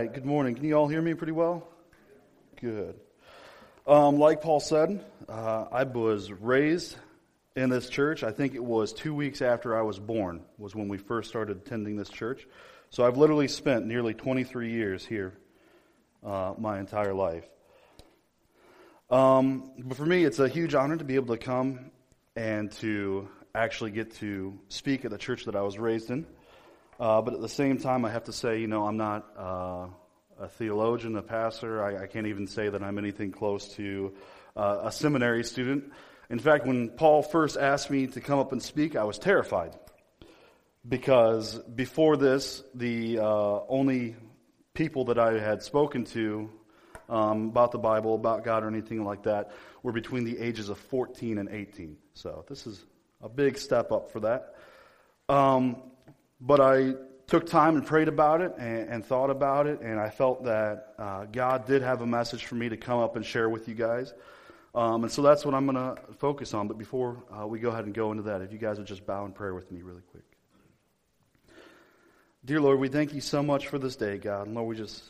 right, good morning. Can you all hear me pretty well? Good. Um, like Paul said, uh, I was raised in this church. I think it was two weeks after I was born was when we first started attending this church. So I've literally spent nearly 23 years here, uh, my entire life. Um, but for me, it's a huge honor to be able to come and to actually get to speak at the church that I was raised in. Uh, but at the same time, I have to say, you know, I'm not uh, a theologian, a pastor. I, I, can't even say that I'm anything close to uh, a seminary student. In fact, when Paul first asked me to come up and speak, I was terrified. Because before this, the uh, only people that I had spoken to um, about the Bible, about God, or anything like that were between the ages of 14 and 18. So this is a big step up for that. Um, but I took time and prayed about it and, and thought about it, and I felt that uh, God did have a message for me to come up and share with you guys. Um, and so that's what I'm going to focus on. But before uh, we go ahead and go into that, if you guys would just bow in prayer with me really quick. Dear Lord, we thank you so much for this day, God. And Lord, we just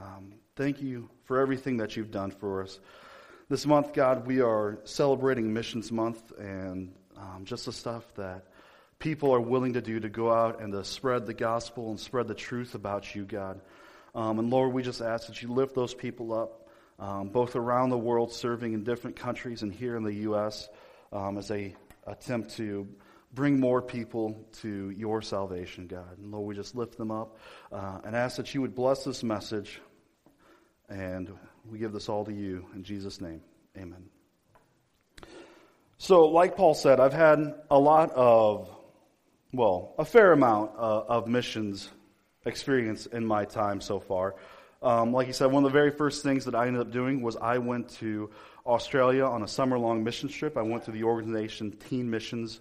um, thank you for everything that you've done for us. This month, God, we are celebrating Missions Month and um, just the stuff that people are willing to do to go out and to spread the gospel and spread the truth about you, God. Um, and Lord, we just ask that you lift those people up, um, both around the world, serving in different countries and here in the U.S., um, as they attempt to bring more people to your salvation, God. And Lord, we just lift them up uh, and ask that you would bless this message. And we give this all to you in Jesus' name. Amen. So, like Paul said, I've had a lot of, well, a fair amount uh, of missions experience in my time so far. Um, like you said, one of the very first things that I ended up doing was I went to Australia on a summer long mission trip. I went to the organization Teen Missions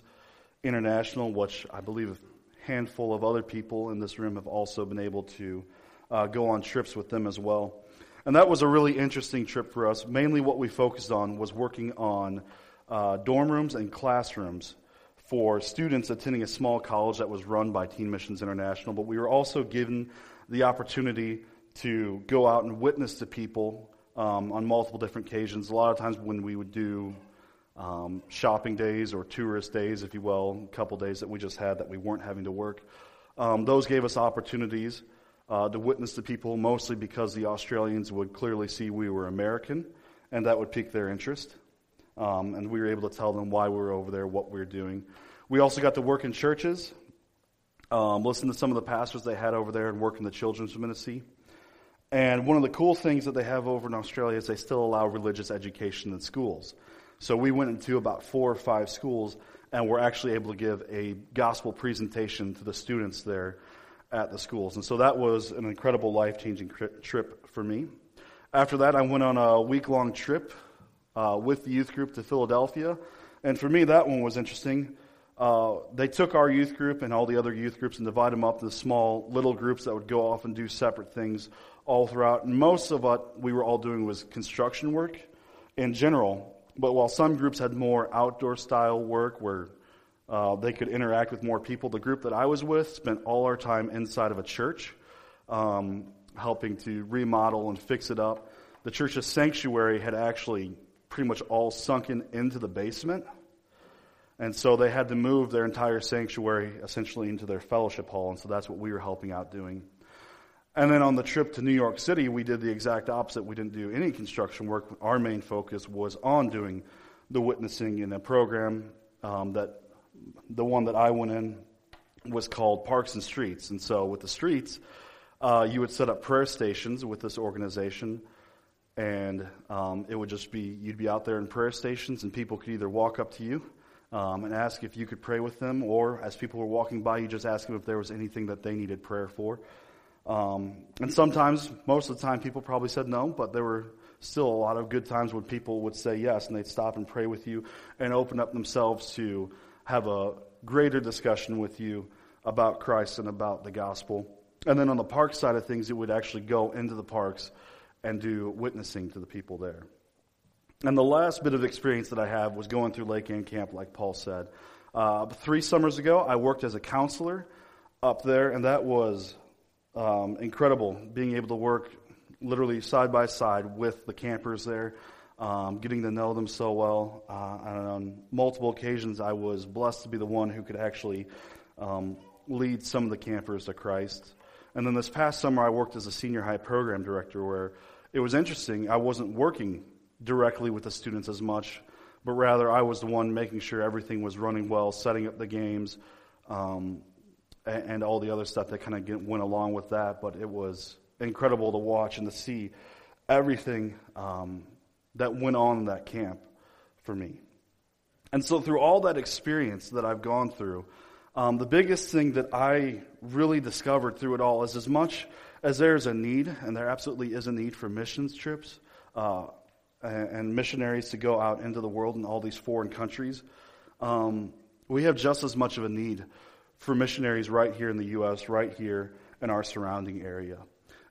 International, which I believe a handful of other people in this room have also been able to uh, go on trips with them as well. And that was a really interesting trip for us. Mainly what we focused on was working on uh, dorm rooms and classrooms for students attending a small college that was run by Teen Missions International, but we were also given the opportunity to go out and witness to people um, on multiple different occasions. A lot of times when we would do um, shopping days or tourist days, if you will, a couple days that we just had that we weren't having to work, um, those gave us opportunities uh, to witness to people, mostly because the Australians would clearly see we were American, and that would pique their interest. Um, and we were able to tell them why we were over there, what we were doing. We also got to work in churches, um, listen to some of the pastors they had over there, and work in the children's ministry. And one of the cool things that they have over in Australia is they still allow religious education in schools. So we went into about four or five schools, and we're actually able to give a gospel presentation to the students there at the schools. And so that was an incredible life changing trip for me. After that, I went on a week long trip uh, with the youth group to Philadelphia. And for me, that one was interesting. Uh, they took our youth group and all the other youth groups and divided them up into small little groups that would go off and do separate things all throughout. And most of what we were all doing was construction work in general. But while some groups had more outdoor style work where uh, they could interact with more people, the group that I was with spent all our time inside of a church, um, helping to remodel and fix it up. The church's sanctuary had actually pretty much all sunken into the basement. And so they had to move their entire sanctuary essentially into their fellowship hall. And so that's what we were helping out doing. And then on the trip to New York City, we did the exact opposite. We didn't do any construction work. Our main focus was on doing the witnessing in a program um, that the one that I went in was called Parks and Streets. And so with the streets, uh, you would set up prayer stations with this organization and um, it would just be you'd be out there in prayer stations, and people could either walk up to you um, and ask if you could pray with them, or as people were walking by, you just ask them if there was anything that they needed prayer for. Um, and sometimes, most of the time, people probably said no, but there were still a lot of good times when people would say yes, and they'd stop and pray with you and open up themselves to have a greater discussion with you about Christ and about the gospel. And then on the park side of things, it would actually go into the parks and do witnessing to the people there. And the last bit of experience that I have was going through Lake Ann Camp, like Paul said. Uh, three summers ago, I worked as a counselor up there, and that was um, incredible being able to work literally side by side with the campers there, um, getting to know them so well. Uh, and on multiple occasions, I was blessed to be the one who could actually um, lead some of the campers to Christ. And then this past summer, I worked as a senior high program director where it was interesting. I wasn't working directly with the students as much, but rather I was the one making sure everything was running well, setting up the games, um, and, and, all the other stuff that kind of went along with that. But it was incredible to watch and to see everything um, that went on in that camp for me. And so, through all that experience that I've gone through, um, the biggest thing that I really discovered through it all is as much as there's a need, and there absolutely is a need for missions trips uh, and missionaries to go out into the world in all these foreign countries, um, we have just as much of a need for missionaries right here in the U.S., right here in our surrounding area.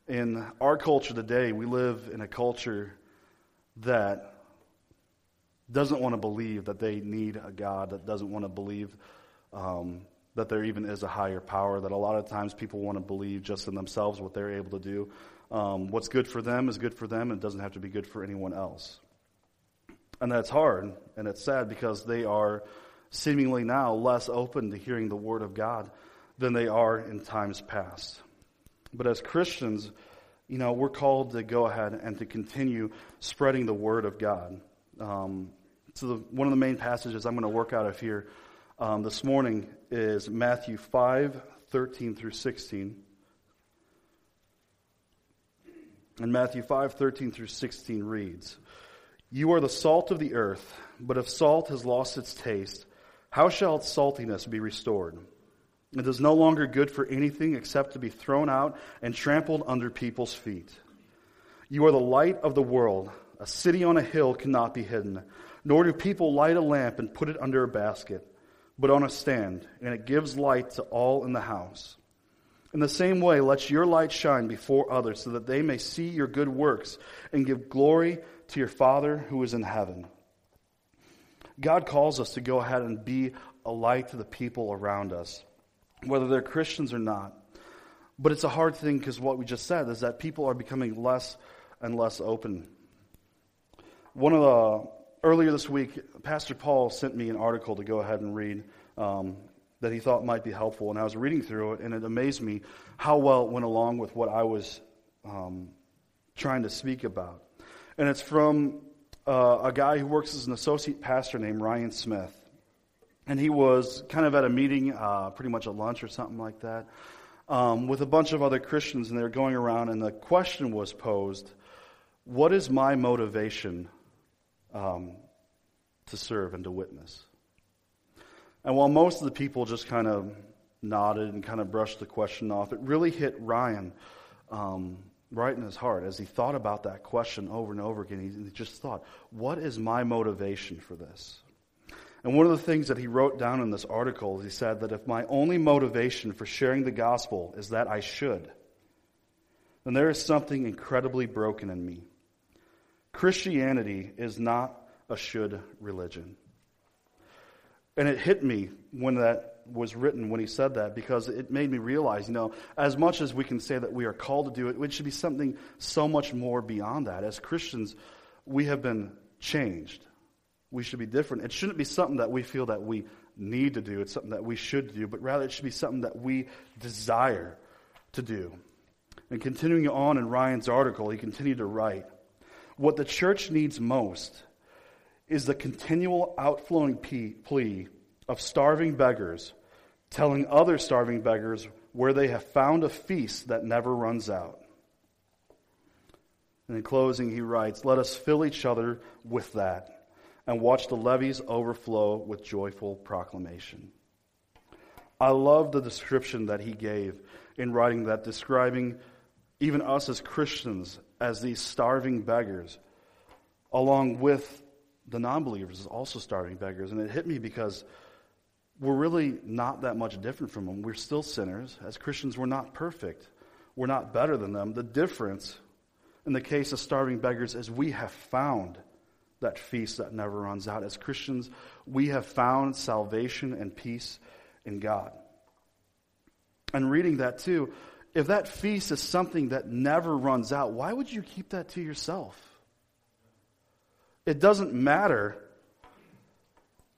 In our culture today, we live in a culture that doesn't want to believe that they need a God, that doesn't want to believe um, that there even is a higher power, that a lot of times people want to believe just in themselves what they're able to do. Um, what's good for them is good for them and doesn't have to be good for anyone else. And that's hard and it's sad because they are seemingly now less open to hearing the Word of God than they are in times past. But as Christians, you know, we're called to go ahead and to continue spreading the Word of God. Um, so, the, one of the main passages I'm going to work out of here um, this morning is Matthew 5 13 through 16. And Matthew 5 13 through 16 reads, You are the salt of the earth, but if salt has lost its taste, how shall its saltiness be restored? It is no longer good for anything except to be thrown out and trampled under people's feet. You are the light of the world. A city on a hill cannot be hidden, nor do people light a lamp and put it under a basket, but on a stand, and it gives light to all in the house. In the same way, let your light shine before others so that they may see your good works and give glory to your Father who is in heaven. God calls us to go ahead and be a light to the people around us, whether they're Christians or not. But it's a hard thing because what we just said is that people are becoming less and less open. One of the earlier this week, Pastor Paul sent me an article to go ahead and read. Um, that he thought might be helpful. And I was reading through it, and it amazed me how well it went along with what I was um, trying to speak about. And it's from uh, a guy who works as an associate pastor named Ryan Smith. And he was kind of at a meeting, uh, pretty much a lunch or something like that, um, with a bunch of other Christians, and they were going around, and the question was posed What is my motivation um, to serve and to witness? And while most of the people just kind of nodded and kind of brushed the question off, it really hit Ryan um, right in his heart as he thought about that question over and over again. He, he just thought, what is my motivation for this? And one of the things that he wrote down in this article is he said that if my only motivation for sharing the gospel is that I should, then there is something incredibly broken in me. Christianity is not a should religion. And it hit me when that was written, when he said that, because it made me realize, you know, as much as we can say that we are called to do it, it should be something so much more beyond that. As Christians, we have been changed. We should be different. It shouldn't be something that we feel that we need to do, it's something that we should do, but rather it should be something that we desire to do. And continuing on in Ryan's article, he continued to write What the church needs most is the continual outflowing plea of starving beggars telling other starving beggars where they have found a feast that never runs out. And in closing, he writes, Let us fill each other with that and watch the levees overflow with joyful proclamation. I love the description that he gave in writing that, describing even us as Christians as these starving beggars, along with the non believers is also starving beggars. And it hit me because we're really not that much different from them. We're still sinners. As Christians, we're not perfect, we're not better than them. The difference in the case of starving beggars is we have found that feast that never runs out. As Christians, we have found salvation and peace in God. And reading that too, if that feast is something that never runs out, why would you keep that to yourself? It doesn't matter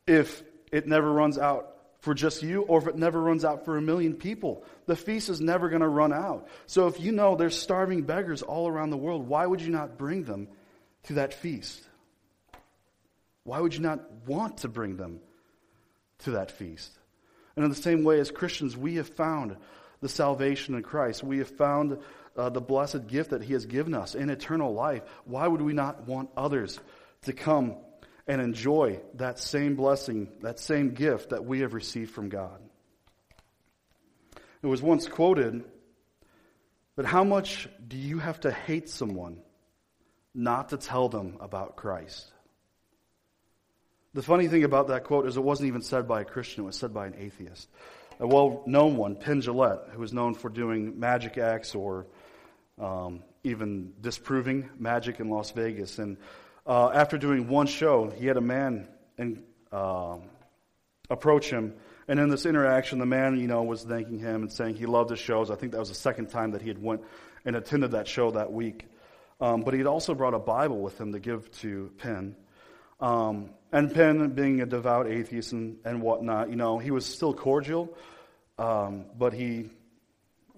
if it never runs out for just you or if it never runs out for a million people. The feast is never going to run out. So if you know there's starving beggars all around the world, why would you not bring them to that feast? Why would you not want to bring them to that feast? And in the same way as Christians, we have found the salvation in Christ. We have found uh, the blessed gift that He has given us in eternal life. Why would we not want others to come and enjoy that same blessing, that same gift that we have received from God. It was once quoted, but how much do you have to hate someone not to tell them about Christ? The funny thing about that quote is it wasn't even said by a Christian, it was said by an atheist. A well known one, Penn Jillette, who was known for doing magic acts or um, even disproving magic in Las Vegas. And uh, after doing one show, he had a man and, uh, approach him. And in this interaction, the man, you know, was thanking him and saying he loved his shows. I think that was the second time that he had went and attended that show that week. Um, but he had also brought a Bible with him to give to Penn. Um, and Penn, being a devout atheist and, and whatnot, you know, he was still cordial, um, but he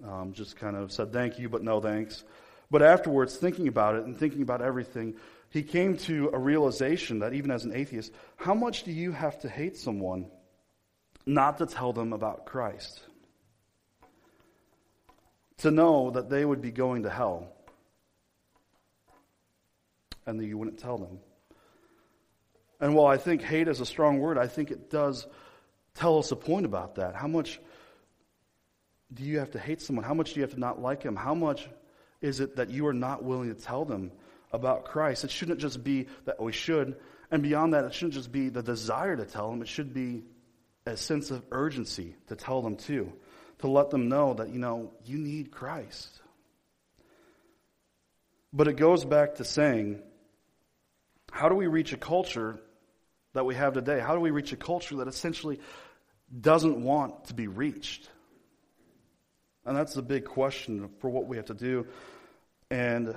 um, just kind of said thank you, but no thanks. But afterwards, thinking about it and thinking about everything, he came to a realization that even as an atheist, how much do you have to hate someone not to tell them about Christ? To know that they would be going to hell and that you wouldn't tell them. And while I think hate is a strong word, I think it does tell us a point about that. How much do you have to hate someone? How much do you have to not like him? How much is it that you are not willing to tell them about Christ. It shouldn't just be that we should, and beyond that, it shouldn't just be the desire to tell them. It should be a sense of urgency to tell them too, to let them know that, you know, you need Christ. But it goes back to saying, how do we reach a culture that we have today? How do we reach a culture that essentially doesn't want to be reached? And that's the big question for what we have to do. And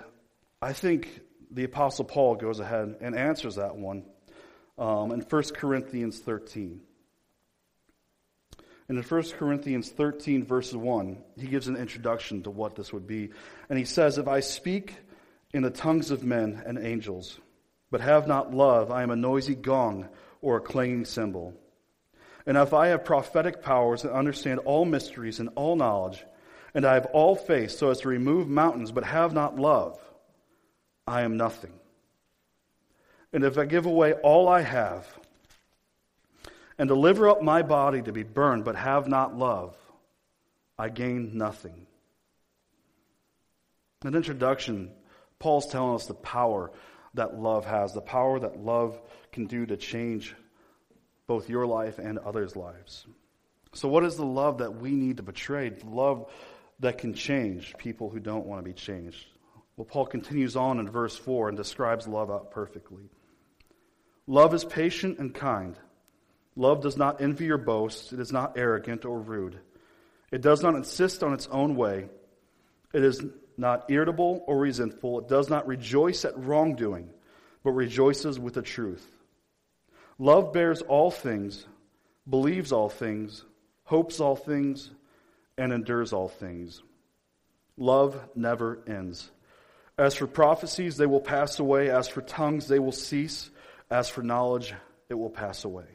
I think the Apostle Paul goes ahead and answers that one um, in 1 Corinthians 13. And in 1 Corinthians 13, verse 1, he gives an introduction to what this would be. And he says, If I speak in the tongues of men and angels, but have not love, I am a noisy gong or a clanging cymbal. And if I have prophetic powers and understand all mysteries and all knowledge, and I have all faith so as to remove mountains, but have not love, I am nothing. And if I give away all I have and deliver up my body to be burned but have not love, I gain nothing. In introduction, Paul's telling us the power that love has, the power that love can do to change both your life and others' lives. So, what is the love that we need to portray? The love that can change people who don't want to be changed. Well, Paul continues on in verse 4 and describes love out perfectly. Love is patient and kind. Love does not envy or boast. It is not arrogant or rude. It does not insist on its own way. It is not irritable or resentful. It does not rejoice at wrongdoing, but rejoices with the truth. Love bears all things, believes all things, hopes all things, and endures all things. Love never ends. As for prophecies, they will pass away. As for tongues, they will cease. As for knowledge, it will pass away.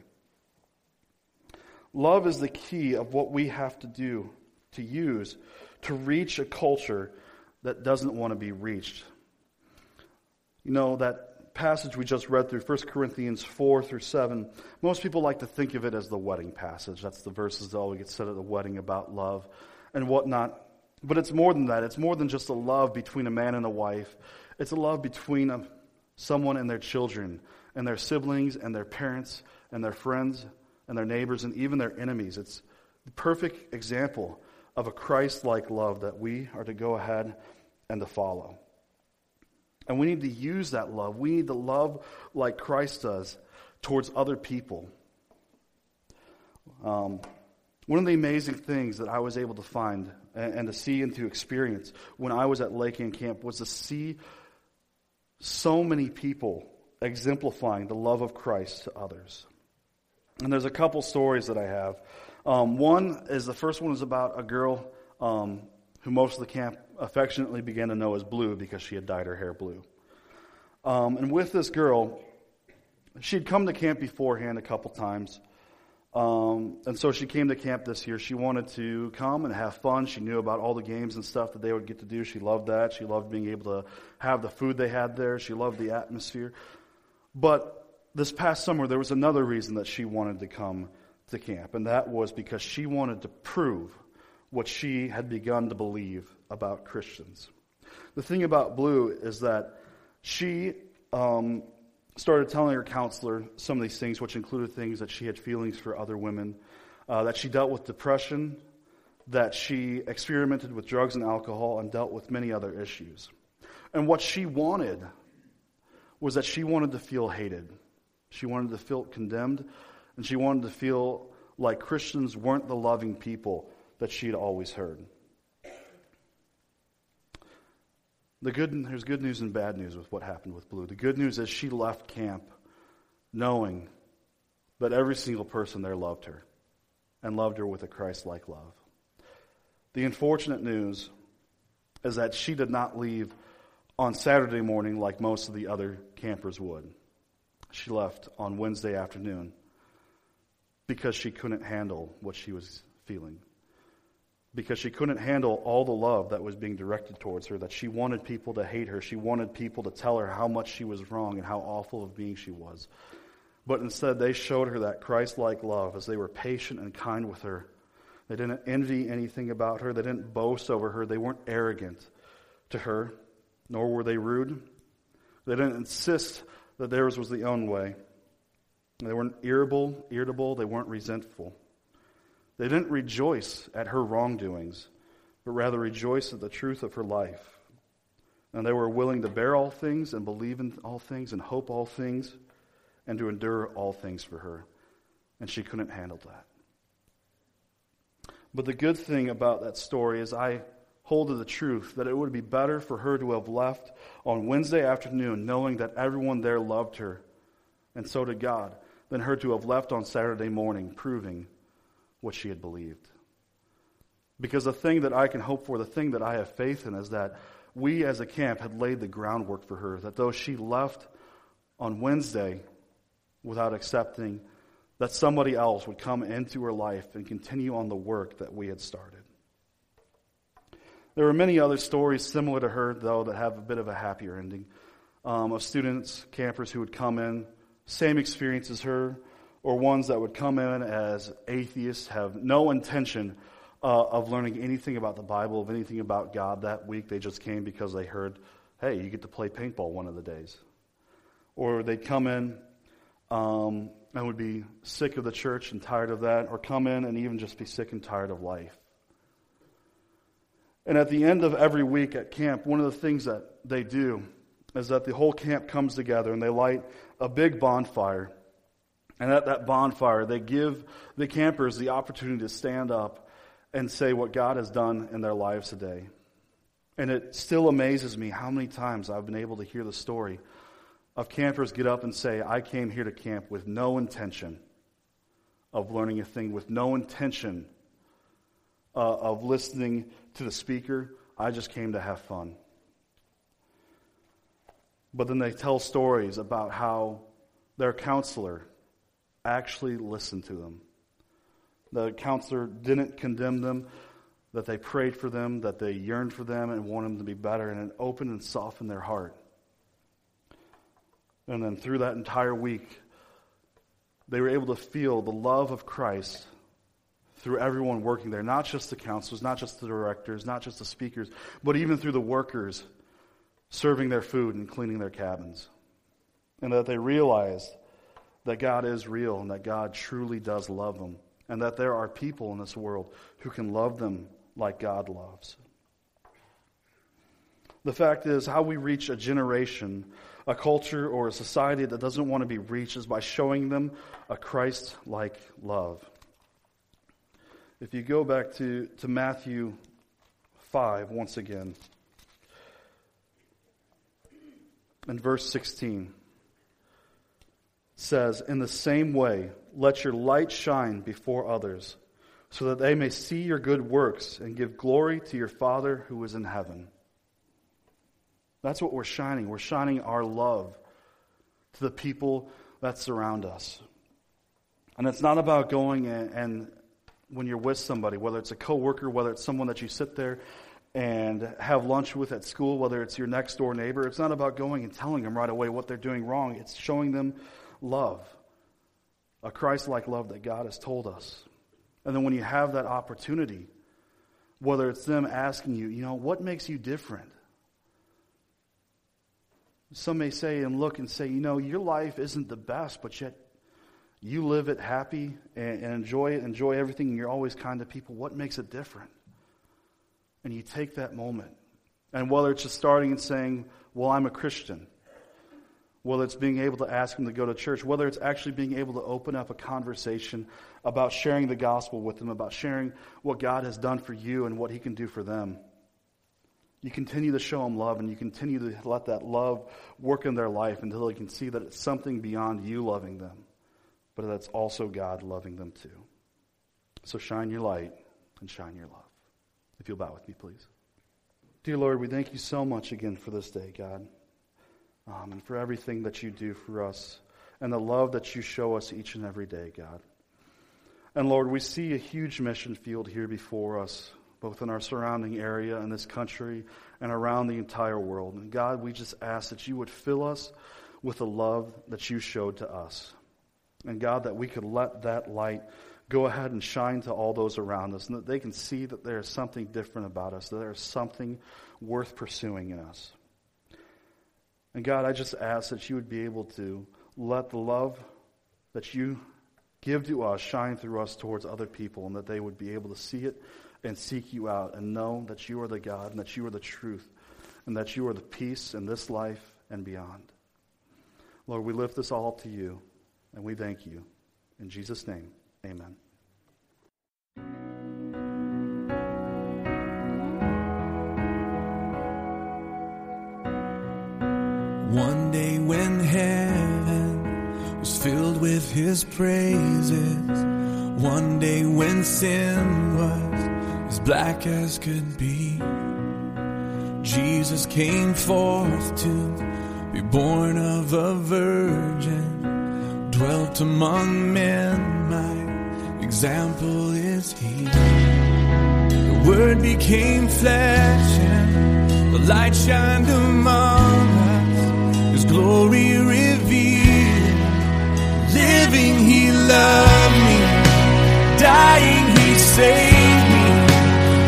Love is the key of what we have to do, to use, to reach a culture that doesn't want to be reached. You know, that passage we just read through, 1 Corinthians 4 through 7, most people like to think of it as the wedding passage. That's the verses that always get said at the wedding about love and whatnot. But it's more than that. It's more than just a love between a man and a wife. It's a love between a, someone and their children, and their siblings, and their parents, and their friends, and their neighbors, and even their enemies. It's the perfect example of a Christ like love that we are to go ahead and to follow. And we need to use that love. We need to love like Christ does towards other people. Um, One of the amazing things that I was able to find and, and to see and to experience when I was at Lake Lakeland Camp was to see so many people exemplifying the love of Christ to others. And there's a couple stories that I have. Um, one is the first one is about a girl um, who most of the camp affectionately began to know as Blue because she had dyed her hair blue. Um, and with this girl, she'd come to camp beforehand a couple times. Um, and so she came to camp this year. She wanted to come and have fun. She knew about all the games and stuff that they would get to do. She loved that. She loved being able to have the food they had there. She loved the atmosphere. But this past summer, there was another reason that she wanted to come to camp, and that was because she wanted to prove what she had begun to believe about Christians. The thing about Blue is that she um, started telling her counselor some of these things, which included things that she had feelings for other women, uh, that she dealt with depression, that she experimented with drugs and alcohol, and dealt with many other issues. And what she wanted was that she wanted to feel hated. She wanted to feel condemned, and she wanted to feel like Christians weren't the loving people that she had always heard. The good, there's good news and bad news with what happened with Blue. The good news is she left camp knowing that every single person there loved her and loved her with a Christ like love. The unfortunate news is that she did not leave on Saturday morning like most of the other campers would. She left on Wednesday afternoon because she couldn't handle what she was feeling because she couldn't handle all the love that was being directed towards her, that she wanted people to hate her. She wanted people to tell her how much she was wrong and how awful of being she was. But instead, they showed her that Christ like love as they were patient and kind with her. They didn't envy anything about her, they didn't boast over her, they weren't arrogant to her, nor were they rude. They didn't insist that theirs was the own way. They weren't irritable, irritable, they weren't resentful. They didn't rejoice at her wrongdoings, but rather rejoiced at the truth of her life. And they were willing to bear all things and believe in all things and hope all things and to endure all things for her. And she couldn't handle that. But the good thing about that story is I hold to the truth that it would be better for her to have left on Wednesday afternoon knowing that everyone there loved her, and so did God, than her to have left on Saturday morning proving what she had believed. Because the thing that I can hope for, the thing that I have faith in, is that we as a camp had laid the groundwork for her. That though she left on Wednesday without accepting, that somebody else would come into her life and continue on the work that we had started. There are many other stories similar to her, though, that have a bit of a happier ending. Um, of students, campers who would come in, same experience as her, or ones that would come in as atheists, have no intention uh, of learning anything about the Bible, of anything about God that week. They just came because they heard, hey, you get to play paintball one of the days. Or they'd come in um, and would be sick of the church and tired of that, or come in and even just be sick and tired of life. And at the end of every week at camp, one of the things that they do is that the whole camp comes together and they light a big bonfire and at that bonfire, they give the campers the opportunity to stand up and say what God has done in their lives today. And it still amazes me how many times I've been able to hear the story of campers get up and say, I came here to camp with no intention of learning a thing, with no intention uh, of listening to the speaker. I just came to have fun. But then they tell stories about how their counselor actually listened to them. The counselor didn't condemn them, that they prayed for them, that they yearned for them and wanted them to be better, and it opened and softened their heart. And then through that entire week, they were able to feel the love of Christ through everyone working there, not just the counselors, not just the directors, not just the speakers, but even through the workers serving their food and cleaning their cabins. And that they realized that God is real and that God truly does love them, and that there are people in this world who can love them like God loves. The fact is, how we reach a generation, a culture, or a society that doesn't want to be reached is by showing them a Christ like love. If you go back to, to Matthew 5 once again, in verse 16, says, In the same way, let your light shine before others, so that they may see your good works and give glory to your Father who is in heaven. That's what we're shining. We're shining our love to the people that surround us. And it's not about going and, and when you're with somebody, whether it's a coworker, whether it's someone that you sit there and have lunch with at school, whether it's your next door neighbor, it's not about going and telling them right away what they're doing wrong. It's showing them love, a Christ like love that God has told us. And then when you have that opportunity, whether it's them asking you, you know, what makes you different? Some may say and look and say, you know, your life isn't the best, but yet you live it happy and, and enjoy it, enjoy everything, and you're always kind to people. What makes it different? And you take that moment. And whether it's just starting and saying, Well, I'm a Christian, whether it's being able to ask them to go to church, whether it's actually being able to open up a conversation about sharing the gospel with them, about sharing what God has done for you and what He can do for them. You continue to show them love and you continue to let that love work in their life until they can see that it's something beyond you loving them but that's also God loving them too. So shine your light and shine your love. If you'll bow with me, please. Dear Lord, we thank you so much again for this day, God, um, and for everything that you do for us and the love that you show us each and every day, God. And Lord, we see a huge mission field here before us, both in our surrounding area in this country and around the entire world. And God, we just ask that you would fill us with the love that you showed to us. And God, that we could let that light go ahead and shine to all those around us, and that they can see that there is something different about us, that there is something worth pursuing in us. And God, I just ask that you would be able to let the love that you give to us shine through us towards other people, and that they would be able to see it and seek you out and know that you are the God and that you are the truth and that you are the peace in this life and beyond. Lord, we lift this all up to you. And we thank you. In Jesus' name, amen. One day when heaven was filled with his praises, one day when sin was as black as could be, Jesus came forth to be born of a virgin dwelt among men, my example is he. The word became flesh and the light shined among us, his glory revealed. Living, he loved me, dying, he saved me,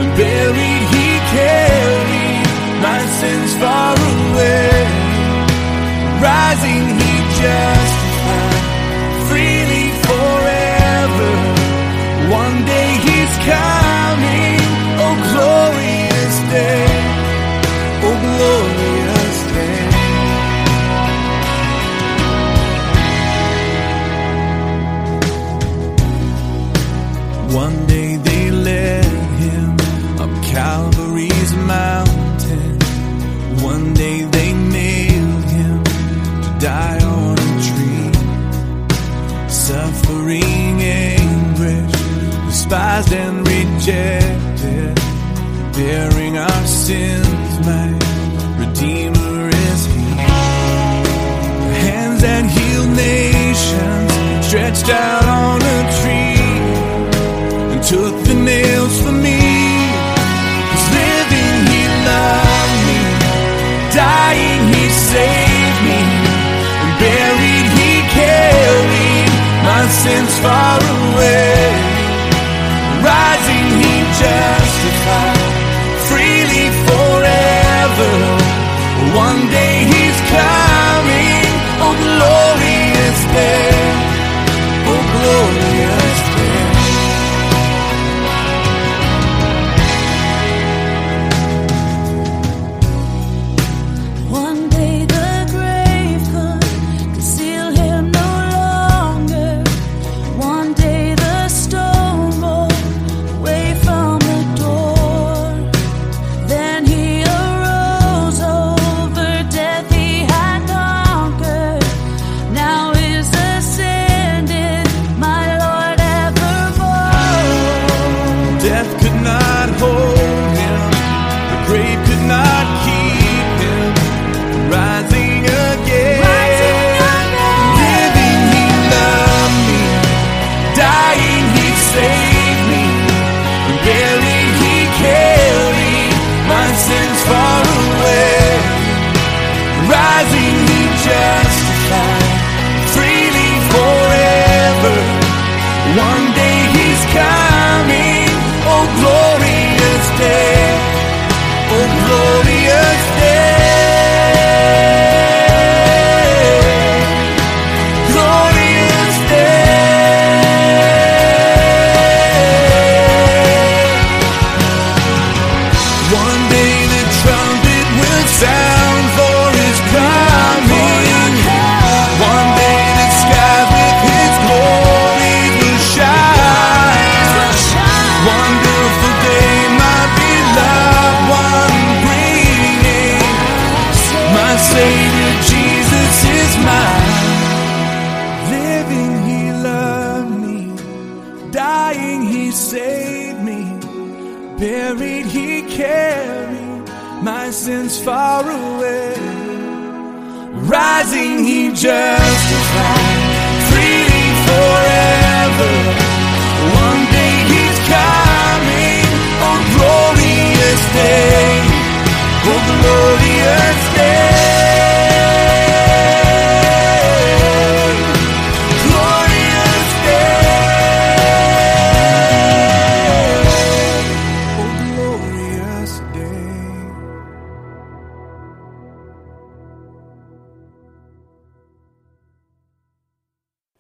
and buried, he carried my sins far away. Rising, he justified Calvary's mountain. One day they nailed him to die on a tree. Suffering anguish, despised and rejected, bearing our sins, my Redeemer is He. The hands that heal nations stretched out on a tree my distance far away. Rising, he justified,